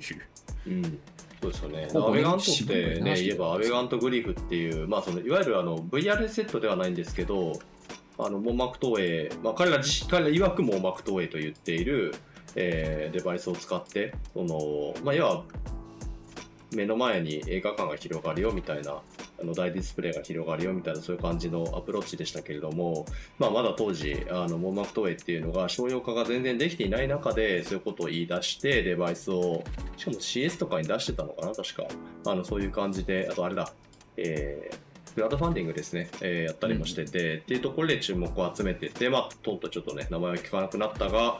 Speaker 2: うん、そうですよね。アベガントってね、
Speaker 1: 話
Speaker 2: 言えばアベガントグリフっていう、まあ、そのいわゆるあの VR セットではないんですけど、あの網膜投影、まあ、彼ら自身彼ら曰く網膜投影と言っている、えーデバイスを使って、そのまあ、要は目の前に映画館が広がるよみたいな、あの大ディスプレイが広がるよみたいな、そういう感じのアプローチでしたけれども、まあ、まだ当時、あの網膜投影っていうのが商用化が全然できていない中で、そういうことを言い出して、デバイスを、しかも CS とかに出してたのかな、確か。あのそういう感じで、あとあれだ、えークラウドファンディングですね、えーやったりもしてて、っていうところで注目を集めてて、まあ、とんとちょっとね、名前は聞かなくなったが、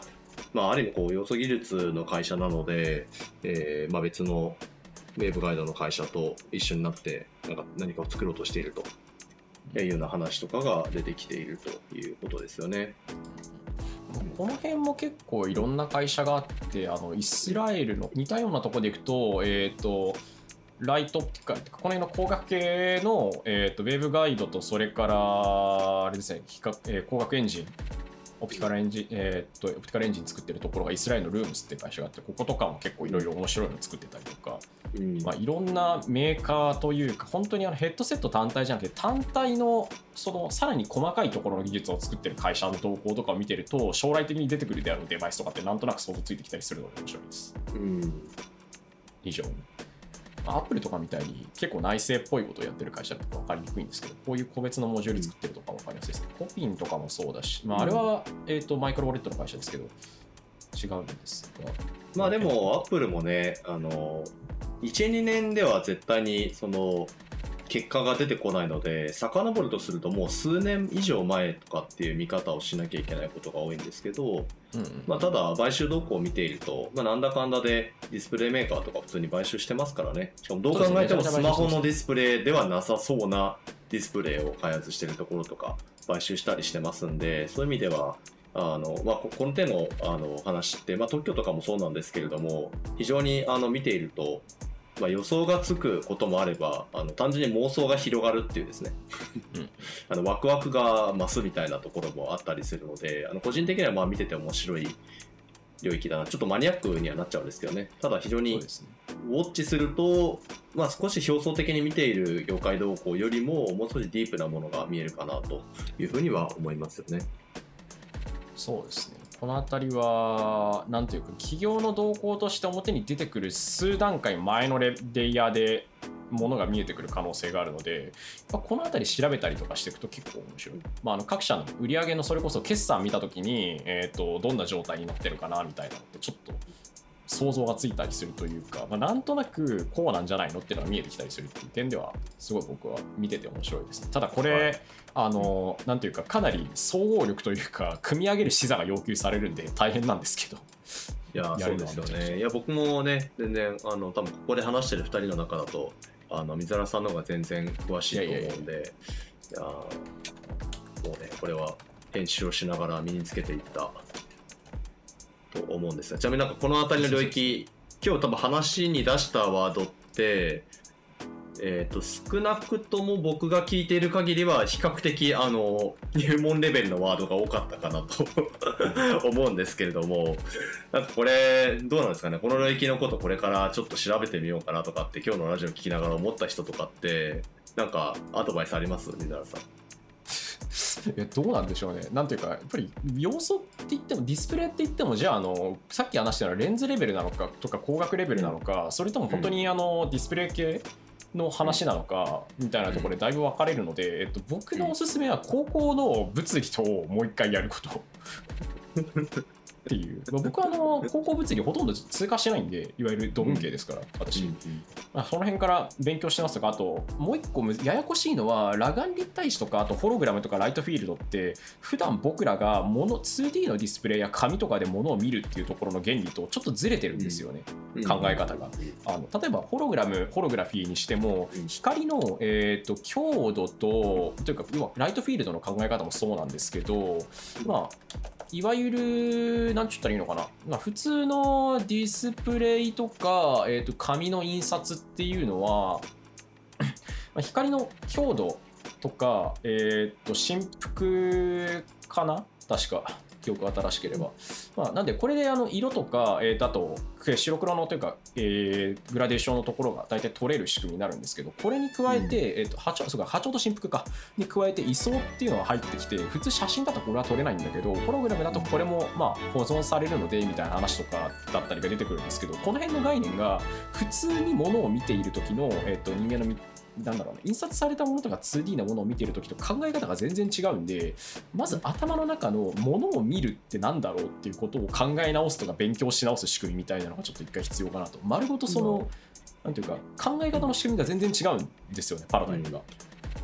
Speaker 2: まあ、ある意味こう、要素技術の会社なので、えーまあ、別のウェブガイドの会社と一緒になって、なんか何かを作ろうとしているというような話とかが出てきているということですよね。
Speaker 1: この辺も結構いろんな会社があってあのイスラエルの似たようなところでいくと,、えー、とライトオプティカルこの辺の光学系の、えー、とウェブガイドとそれからあれですね比較、え光学エンジンオプティカルエンジン、えー、とオプティカルエンジン作ってるところがイスラエルのルームスって会社があってこことかも結構いろいろ面白いの作ってたりとか、
Speaker 2: うん。
Speaker 1: まあ、いろんなメーカーというか本当にあのヘッドセット単体じゃなくて単体のそのさらに細かいところの技術を作ってる会社の動向とかを見てると将来的に出てくるであろうデバイスとかってなんとなく想像ついてきたりするので面白いです。
Speaker 2: うん。
Speaker 1: 以上。に。アップルとかみたいに結構内製っぽいことをやってる会社って分かりにくいんですけど、こういう個別のモジュール作ってるとか分かりやすいですね。コピンとかもそうだし、まあ、あれは、えー、とマイクロウォレットの会社ですけど、違うんですが。
Speaker 2: まあでも、アップルもね、あの、1、2年では絶対に、その、結果が出てこないので、遡るとするともう数年以上前とかっていう見方をしなきゃいけないことが多いんですけど、
Speaker 1: うんうん。
Speaker 2: まあ、ただ、買収動向を見ていると、まあ、なんだかんだでディスプレイメーカーとか普通に買収してますからね。しかもどう考えてもスマホのディスプレイではなさそうなディスプレイを開発してるところとか、買収したりしてますんで、そういう意味では、あのまあ、ここの手のあの話って、まあ、特許とかもそうなんですけれども、非常にあの見ていると、まあ、予想がつくこともあればあの単純に妄想が広がるっていうですね、
Speaker 1: うん
Speaker 2: あのワクワクが増すみたいなところもあったりするのであの個人的にはまあ見てて面白い領域だなちょっとマニアックにはなっちゃうんですけどねただ非常にウォッチすると、まあ、少し表層的に見ている業界動向よりももう少しディープなものが見えるかなというふうには思いますよね。
Speaker 1: そうですね。この辺りは、なんというか、企業の動向として表に出てくる数段階前のレイヤーでものが見えてくる可能性があるので、まこの辺り調べたりとかしていくと結構面白い。まあ、あの各社の売り上げのそれこそ決算見たときに、えー、とどんな状態になってるかなみたいなのってちょっと想像がついたりするというか、まあ、なんとなくこうなんじゃないのっていうのが見えてきたりするっていう点ではすごい僕は見てて面白いです。ねただこれ、
Speaker 2: はい。
Speaker 1: あのなんていうかかなり総合力というか組み上げる視座が要求されるんで大変なんですけど。
Speaker 2: いやそうですよね。いや僕もね全然あの多分ここで話してる2人の中だとあの水原さんの方が全然詳しいと思うんでいやもうねこれは編集をしながら身につけていったと思うんですがちなみになんかこの辺りの領域今日多分話に出したワードってえー、と少なくとも僕が聞いている限りは比較的あの入門レベルのワードが多かったかなと 思うんですけれどもなんかこれどうなんですかね？この領域のことこれからちょっと調べてみようかなとかって今日のラジオ聞きながら思った人とかってなんかアドバイスあります？水原さん。
Speaker 1: いやどうなんでしょうね。なんていうかやっぱり要素って言ってもディスプレイって言ってもじゃああのさっき話したのはレンズレベルなのかとか光学レベルなのか、それとも本当にあのディスプレイ系の話なのかみたいなところでだいぶ分かれるので、えっと、僕のおすすめは高校の物理ともう一回やること っていう、まあ僕はあの高校物理ほとんど通過してないんでいわゆる土文系ですから、私、まあ、その辺から勉強してますとかあともう一個むややこしいのは裸眼立体視とかあとホログラムとかライトフィールドって普段僕らがもの 2D のディスプレイや紙とかでものを見るっていうところの原理とちょっとずれてるんですよね、考え方が。あの例えばホログラムホログラフィーにしても
Speaker 2: うん。
Speaker 1: 光の、えー、と強度とというか要はライトフィールドの考え方もそうなんですけどまあいわゆる、なんちゅったらいいのかな、まあ、普通のディスプレイとか、えー、と紙の印刷っていうのは、ま光の強度とか、えー、と振幅かな？確か。記憶が正しければ、まあ、なんでこれであの色とか、えー、とあとえー白黒のというか、えーグラデーションのところが大体取れる仕組みになるんですけどこれに加えて、えー、と波長そうか波長と振幅か。に加えて位相っていうのが入ってきて普通写真だとこれは撮れないんだけどホログラムだとこれもまあ保存されるのでみたいな話とかだったりが出てくるんですけどこの辺の概念が普通にものを見ている時の、えー、と人間の見なんだろうね、印刷されたものとか 2D なものを見ている時と考え方が全然違うんでまず頭の中のものを見るってなんだろうっていうことを考え直すとか勉強し直す仕組みみたいなのがちょっと一回必要かなと。丸ごとその、なんていうか考え方の仕組みが全然違うんですよねパラダイムが。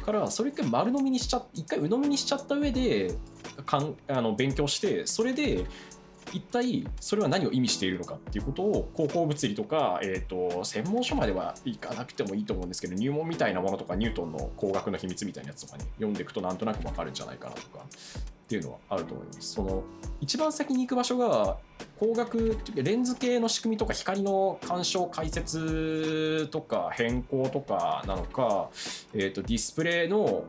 Speaker 1: からそれ一回丸飲みにしちゃ一回鵜呑みにしちゃった上でかんあの勉強してそれで一体それは何を意味しているのかっていうことを高校物理とか、えー、と専門書まではいかなくてもいいと思うんですけど入門みたいなものとかニュートンの工学の秘密みたいなやつとかね読んでいくとなんとなくわかるんじゃないかなとかっていうのはあると思います。その一番先に行く場所が光学ってレンズ系の仕組みとか光の干渉解説とか変更とかなのか、えー、とディスプレイの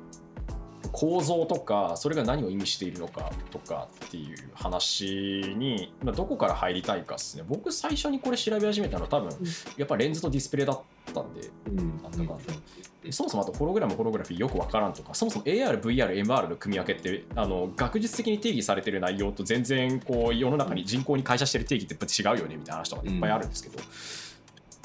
Speaker 1: 構造とかそれが何を意味しているのかとかっていう話に、まあ、どこから入りたいかですね。僕最初にこれ調べ始めたのは多分やっぱレンズとディスプレイだったんで
Speaker 2: うん
Speaker 1: なんだかん。だそもそもあとホログラムホログラフィーよくわからんとかそもそも AR、VR、MR の組み分けってあの学術的に定義されてる内容と全然こう世の中に人口に会社してる定義って違うよねみたいな話とかいっぱいあるんですけど、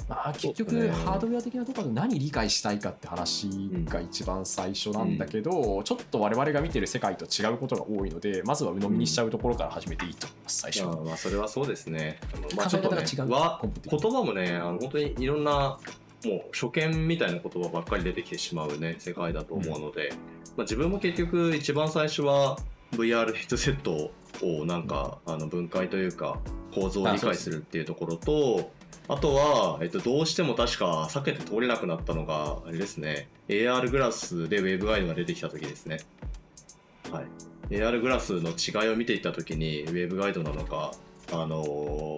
Speaker 1: まあ、結局、ハードウェア的なところで何理解したいかって話が一番最初なんだけど、ちょっと我々が見てる世界と違うことが多いのでまずは鵜呑みにしちゃうところから始めていいと思います最初。
Speaker 2: まあそれはそうですね。まあ
Speaker 1: 考
Speaker 2: ちょっとね言葉もねあの本当にいろんなもう初見みたいな言葉ばっかり出てきてしまうね世界だと思うので、まあ、自分も結局一番最初は VR ヘッドセットをなんか、あの分解というか構造を理解するっていうところとあとは、えっと、どうしても確か避けて通れなくなったのがあれですね AR グラスでウェブガイドが出てきた時ですね。はい AR グラスの違いを見ていった時にウェブガイドなのかあの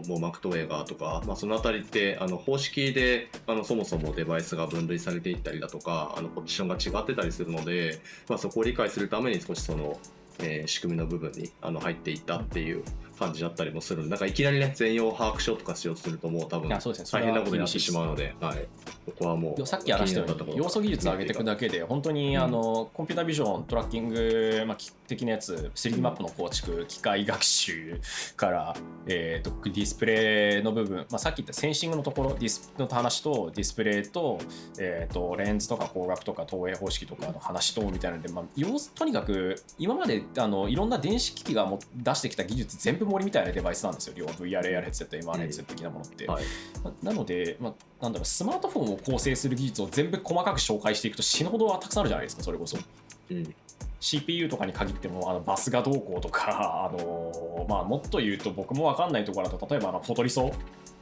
Speaker 2: もうマクトウェーガーとか、まあ、そのあたりってあの方式であのそもそもデバイスが分類されていったりだとかあのポジションが違ってたりするので、まあ、そこを理解するために少しその、えー仕組みの部分にあの入っていったっていう感じだったりもするのでなんかいきなりね全容把握しようとかしようとするともう多分
Speaker 1: いやそうですね。そ
Speaker 2: 大変なことになってしまうので、はい、ここはもう
Speaker 1: さっき話したように要素技術を上げていくだけで本当に
Speaker 2: うん。
Speaker 1: あの computer vision tracking、まあ、き的なやつ 3D マップの構築機械学習から、えー、とディスプレイの部分、まあ、さっき言ったセンシングのところディスの話とディスプレイと,、えー、とレンズとか光学とか投影方式とかの話とみたいなので、まあ、要すとにかく今まであのいろんな電子機器がも出してきた技術全部盛りみたいなデバイスなんですよ。要は VRAR ヘッドセット MR ヘッドセット的なものって。
Speaker 2: はい。
Speaker 1: まなので、まあ、なんだろうスマートフォンを構成する技術を全部細かく紹介していくと死ぬほどたくさんあるじゃないですかそれこそ。
Speaker 2: うん。
Speaker 1: CPU とかに限ってもあのバスがどうこうとか、あのまあ、もっと言うと僕も分かんないところだと例えばあのフォトリソ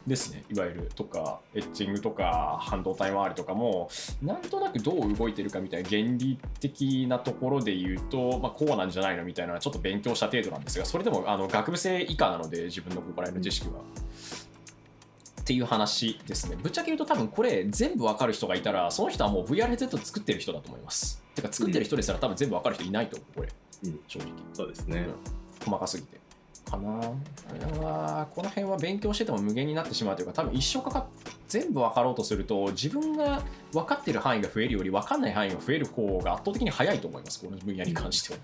Speaker 1: ですねいわゆるとかエッチングとか半導体周りとかもなんとなくどう動いてるかみたいな原理的なところで言うと、まあ、こうなんじゃないのみたいなのはちょっと勉強した程度なんですがそれでもあの学部生以下なので自分のここら辺の知識は。っていう話ですね。ぶっちゃけ言うと多分これ全部わかる人がいたらその人はもう VR ヘッドセット作ってる人だと思います。てか作ってる人ですら多分全部わかる人いないと思うこれ、
Speaker 2: うん
Speaker 1: 正直。
Speaker 2: そうですね、
Speaker 1: 細かすぎて。かな。あれはこの辺は勉強してても無限になってしまうというか多分一生かかっ全部分かろうとすると自分が分かってる範囲が増えるより分かんない範囲が増える方が圧倒的に早いと思いますこの分野に関しては。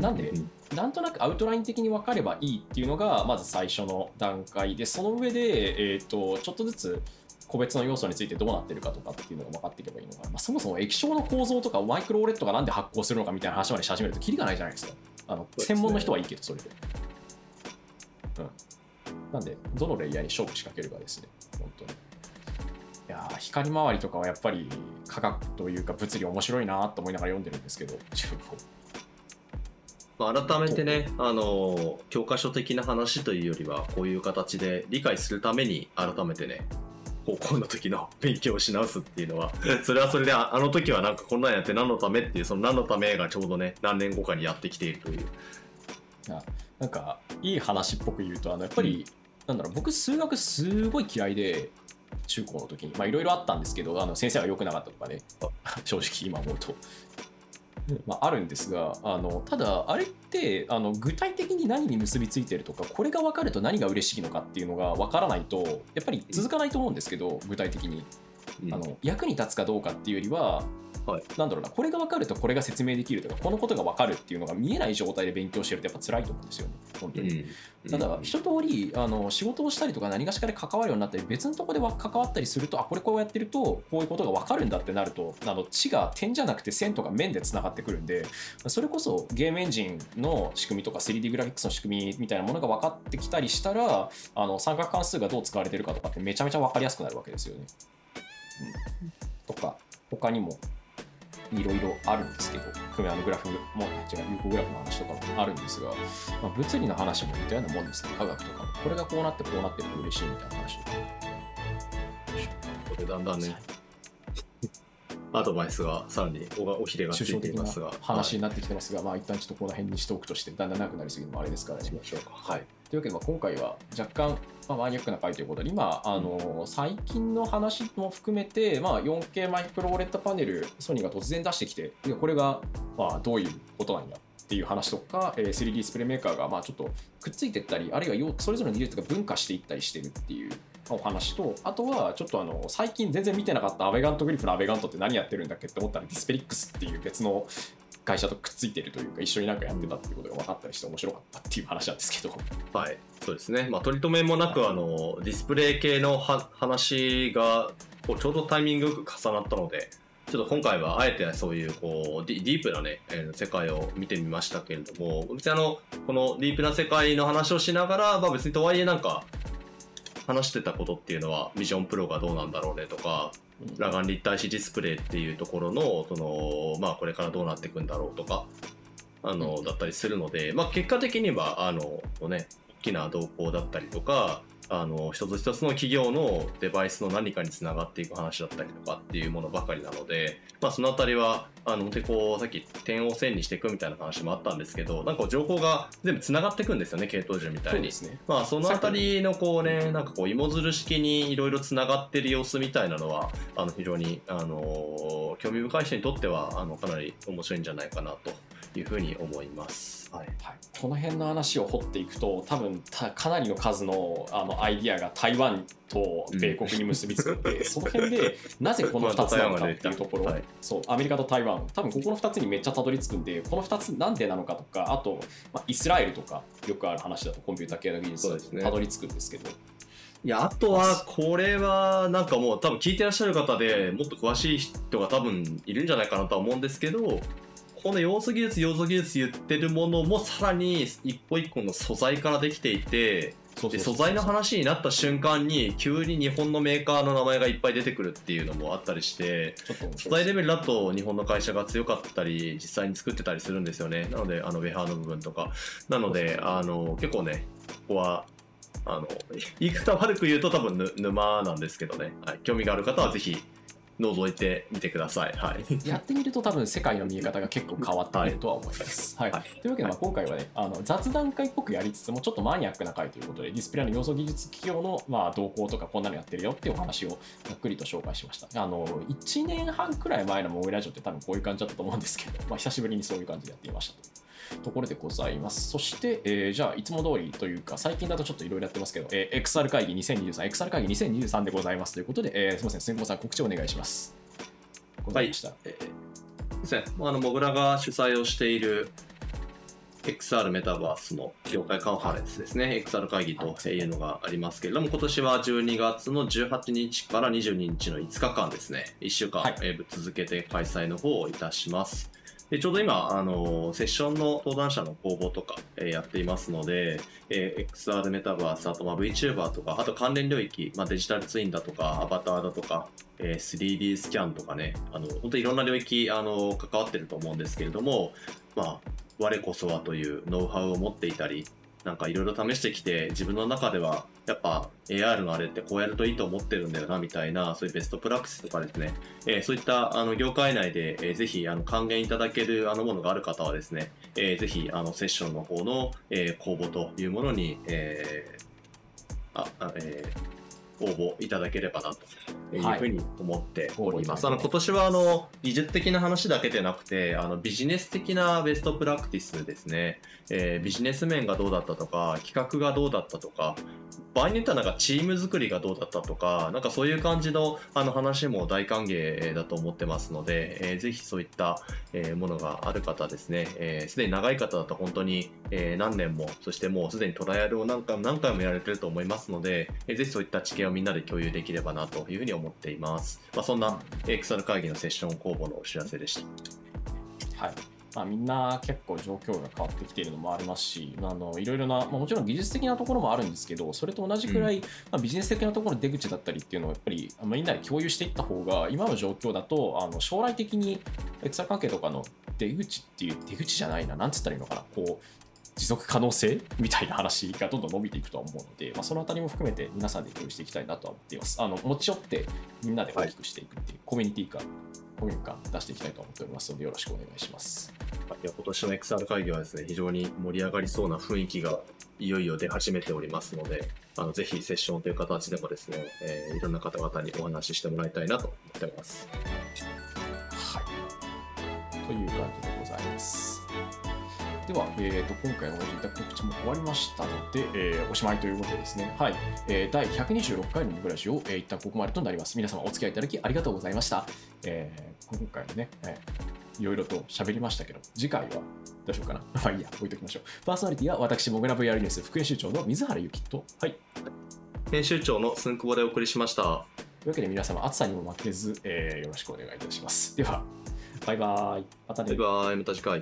Speaker 1: なんで、
Speaker 2: うん
Speaker 1: なんとなくアウトライン的に分かればいいっていうのがまず最初の段階でその上で、えー、とちょっとずつ個別の要素についてどうなってるかとかっていうのが分かっていけばいいのかな、まあ、そもそも液晶の構造とかマイクロオレットがなんで発光するのかみたいな話までし始めるとキリがないじゃないですか。あの専門の人はいいけどそれで、うん、なんでどのレイヤーに勝負仕掛けるかですね。本当に。いやー光回りとかはやっぱり科学というか物理面白いなと思いながら読んでるんですけど自分も。
Speaker 2: まあ、改めてね、あの教科書的な話というよりはこういう形で理解するために改めてね高校の時の勉強をし直すっていうのは それはそれでああの時はなんかこんなんやって何のためっていうその何のためがちょうどね何年後かにやってきているという。
Speaker 1: あなんかいい話っぽく言うとあのやっぱり、なんだろう僕数学すごい嫌いで中高の時にまあいろいろあったんですけどあの先生が良くなかったとかね。正直今思うと。まあ、あるんですがあのただあれってあの具体的に何に結びついてるとかこれが分かると何が嬉しいのかっていうのが分からないとやっぱり続かないと思うんですけど具体的に。
Speaker 2: うん。
Speaker 1: あの役に立つかどうかっていうよりは、
Speaker 2: はい。
Speaker 1: なんだろうなこれが分かるとこれが説明できるとかこのことが分かるっていうのが見えない状態で勉強してるとやっぱ辛いと思うんですよ。ね本当に。ただ一通りあの仕事をしたりとか何がしかで関わるようになったり別のところでわ関わったりするとあこれこうやってるとこういうことが分かるんだってなるとあの地が点じゃなくて線とか面でつながってくるんでそれこそゲームエンジンの仕組みとか 3D グラフィックスの仕組みみたいなものが分かってきたりしたらあの三角関数がどう使われてるかとかってめちゃめちゃ分かりやすくなるわけですよね。うん、とか他にもいろいろあるんですけど、組みあのグラフも、違う、有効グラフの話とかもあるんですが、まあ、物理の話も似たようなもんですね、科学とかも。これがこうなってこうなってると嬉しいみたいな話とか。
Speaker 2: これだんだんね アドバイスがさらにおがおひれがついていますが
Speaker 1: 話になってきてますが、まあ一旦ちょっとこの辺にしておくとして、だんだん長くなりすぎるのもあれですからね
Speaker 2: し。ましょうか
Speaker 1: はい、というわけで、まあ、今回は若干、まあ、マニアックな回ということで、今、あの最近の話も含めて、まあ、4K マイクロ OLED パネル、ソニーが突然出してきて、いやこれが、まあ、どういうことなんやっていう話とか、えー 3D ディスプレイメーカーが、まあ、ちょっとくっついていったり、あるいはそれぞれの技術が分化していったりしてるっていう。お話とあとはちょっとあの最近全然見てなかった Avegant Glyph の Avegant って何やってるんだっけって思ったら Dispelix っていう別の会社とくっついてるというか一緒になんかやってたっていうことが分かったりして面白かったっていう話なんですけど。
Speaker 2: はい、そうですね、まあ、取り留めもなくあのディスプレイ系のは話がこうちょうどタイミングよく重なったので、ちょっと今回はあえてそういうこうディディープな、ね、えー世界を見てみましたけれども、別にあのこのディープな世界の話をしながら、まあ、別にとはいえ、なんか話してたことっていうのは、ビジョンプロがどうなんだろうねとか、裸眼立体視ディスプレイっていうところのその、まあ、これからどうなっていくんだろうとかあの、だったりするので、まあ、結果的にはあの、ね、大きな動向だったりとかあの一つ一つの企業のデバイスの何かにつながっていく話だったりとかっていうものばかりなので、まあ、そのあたりはあの本当にこうさっき点を線にしていくみたいな話もあったんですけどなんか情報が全部つながっていくんですよね系統樹みたいに。
Speaker 1: そうですね。
Speaker 2: まあそのあたりのこうねなんかこう芋づる式にいろいろつながってる様子みたいなのはあの非常にあの興味深い人にとってはあのかなり面白いんじゃないかなというふうに思います。はい。
Speaker 1: はい、この辺の話を掘っていくと多分たかなりの数のあのアイディアが台湾と米国に結びつくん。で、その辺でなぜこの2つなのかっていうところ、
Speaker 2: はい
Speaker 1: そうアメリカと台湾。多分ここの2つにめっちゃたどり着くんでこの2つなんでなのかとかあと、まあ、イスラエルとかよくある話だとコンピューター系の技術だ
Speaker 2: そうですね。
Speaker 1: とたどり着くんですけど。
Speaker 2: いやあとはこれはなんかもう多分聞いてらっしゃる方でもっと詳しい人が多分いるんじゃないかなとは思うんですけどこの要素技術要素技術言ってるものもさらに一個一個の素材からできていてで素材の話になった瞬間に急に日本のメーカーの名前がいっぱい出てくるっていうのもあったりして
Speaker 1: ちょっと面
Speaker 2: 素材レベルだと日本の会社が強かったり実際に作ってたりするんですよね。なのであのウェハーの部分とか。なのであの結構ねここはあの言い方悪く言うと多分ぬ沼なんですけどね、はい、興味がある方はぜひ覗いてみてくださいはい
Speaker 1: やってみると多分世界の見え方が結構変わってくるとは思います。はい
Speaker 2: はい
Speaker 1: というわけでまあ今回はねあの雑談会っぽくやりつつもちょっとマニアックな回ということでディスプレイの要素技術企業のまあ動向とかこんなのやってるよっていうお話をざっくりと紹介しました。あの1年半くらい前のモーイラジオって多分こういう感じだったと思うんですけど、まあ、久しぶりにそういう感じでやっていましたと。ところでございます。そして、えーじゃあ、いつも通りというか、最近だとちょっといろいろやってますけど、えー XR 会議2023、XR 会議2023でございます。ということで、えーすみません、先行さん、告知をお願いします。ございました。
Speaker 2: えーですねあのモグラが主催をしている XR メタバースの業界カンファレンスですね。XR 会議というのがありますけれども今年は12月の18日から22日の5日間ですね。1週間、
Speaker 1: はい。
Speaker 2: えー続けて開催の方をいたしますでちょうど今、あのセッションの登壇者の公募とか、えーやっていますので、えー XR メタバース、あとまあ VTuber とか、あと関連領域、まあ、デジタルツインだとか、アバターだとか、えー 3D スキャンとかね、あの本当にいろんな領域あの関わってると思うんですけれども、まあ、我こそはというノウハウを持っていたり、なんかいろいろ試してきて、自分の中ではやっぱ AR のあれってこうやるといいと思ってるんだよなみたいな、そういうベストプラクティスとかですね、えーそういったあの業界内で、えーぜひあの還元いただけるあのものがある方はですね、えーぜひあのセッションの方の、えー公募というものに、えーああえー応募いただければなというふうに思っております。
Speaker 1: はい
Speaker 2: あの今年はあの技術的な話だけでなくてあのビジネス的なベストプラクティスですね、えービジネス面がどうだったとか企画がどうだったとか場合によってはなんかチーム作りがどうだったとかなんかそういう感じのあの話も大歓迎だと思ってますので、えーぜひそういった、えーものがある方ですね。えーすで、に長い方だと本当に、えー何年もそしてもうすでにトライアルを何回も何回もやられてると思いますので、えーぜひそういった知見をみんなで共有できればなというふうに思っています、まあ、そんな XR 会議のセッション公募のお知らせでした。
Speaker 1: はい。まあ、みんな結構状況が変わってきているのもありますし、あのいろいろな、まあ、もちろん技術的なところもあるんですけど、それと同じくらい、まあ、ビジネス的なところの出口だったりっていうのをやっぱりまあみんなで共有していった方が、今の状況だとあの将来的に XR 関係とかの出口っていう、出口じゃないな、なんつったらいいのかな、こう持続可能性みたいな話がどんどん伸びていくとは思うので、まあ、そのあたりも含めて皆さんで共有していきたいなとは思っています。あの持ち寄ってみんなで大きくしていくっていう、コミュニティ感、コミュニ感出していきたいと思っておりますので、よろしくお願いします。
Speaker 2: いや今年の XR 会議はですね非常に盛り上がりそうな雰囲気がいよいよ出始めておりますのであのぜひセッションという形でもですね、えーいろんな方々にお話ししてもらいたいなと思っております
Speaker 1: はい。という感じでございます。では、えー、と今回のごいた告知も終わりましたので、えーおしまいということでですね、はい、えー第126回のニブラジオ、えー一旦ここまでとなります。皆様お付き合いいただきありがとうございました。えー今回もね、えーいろいろと喋りましたけど、次回はどうしようかな。まあいいや、置いときましょう。パーソナリティは私、モグラ VR ニュース副編集長の水原由紀と、はい。
Speaker 2: 編集長のすんくぼでお送りしました
Speaker 1: というわけで皆様、暑さにも負けず、えーよろしくお願いいたします。では、バイバイ。またね
Speaker 2: バイ。バイまた次回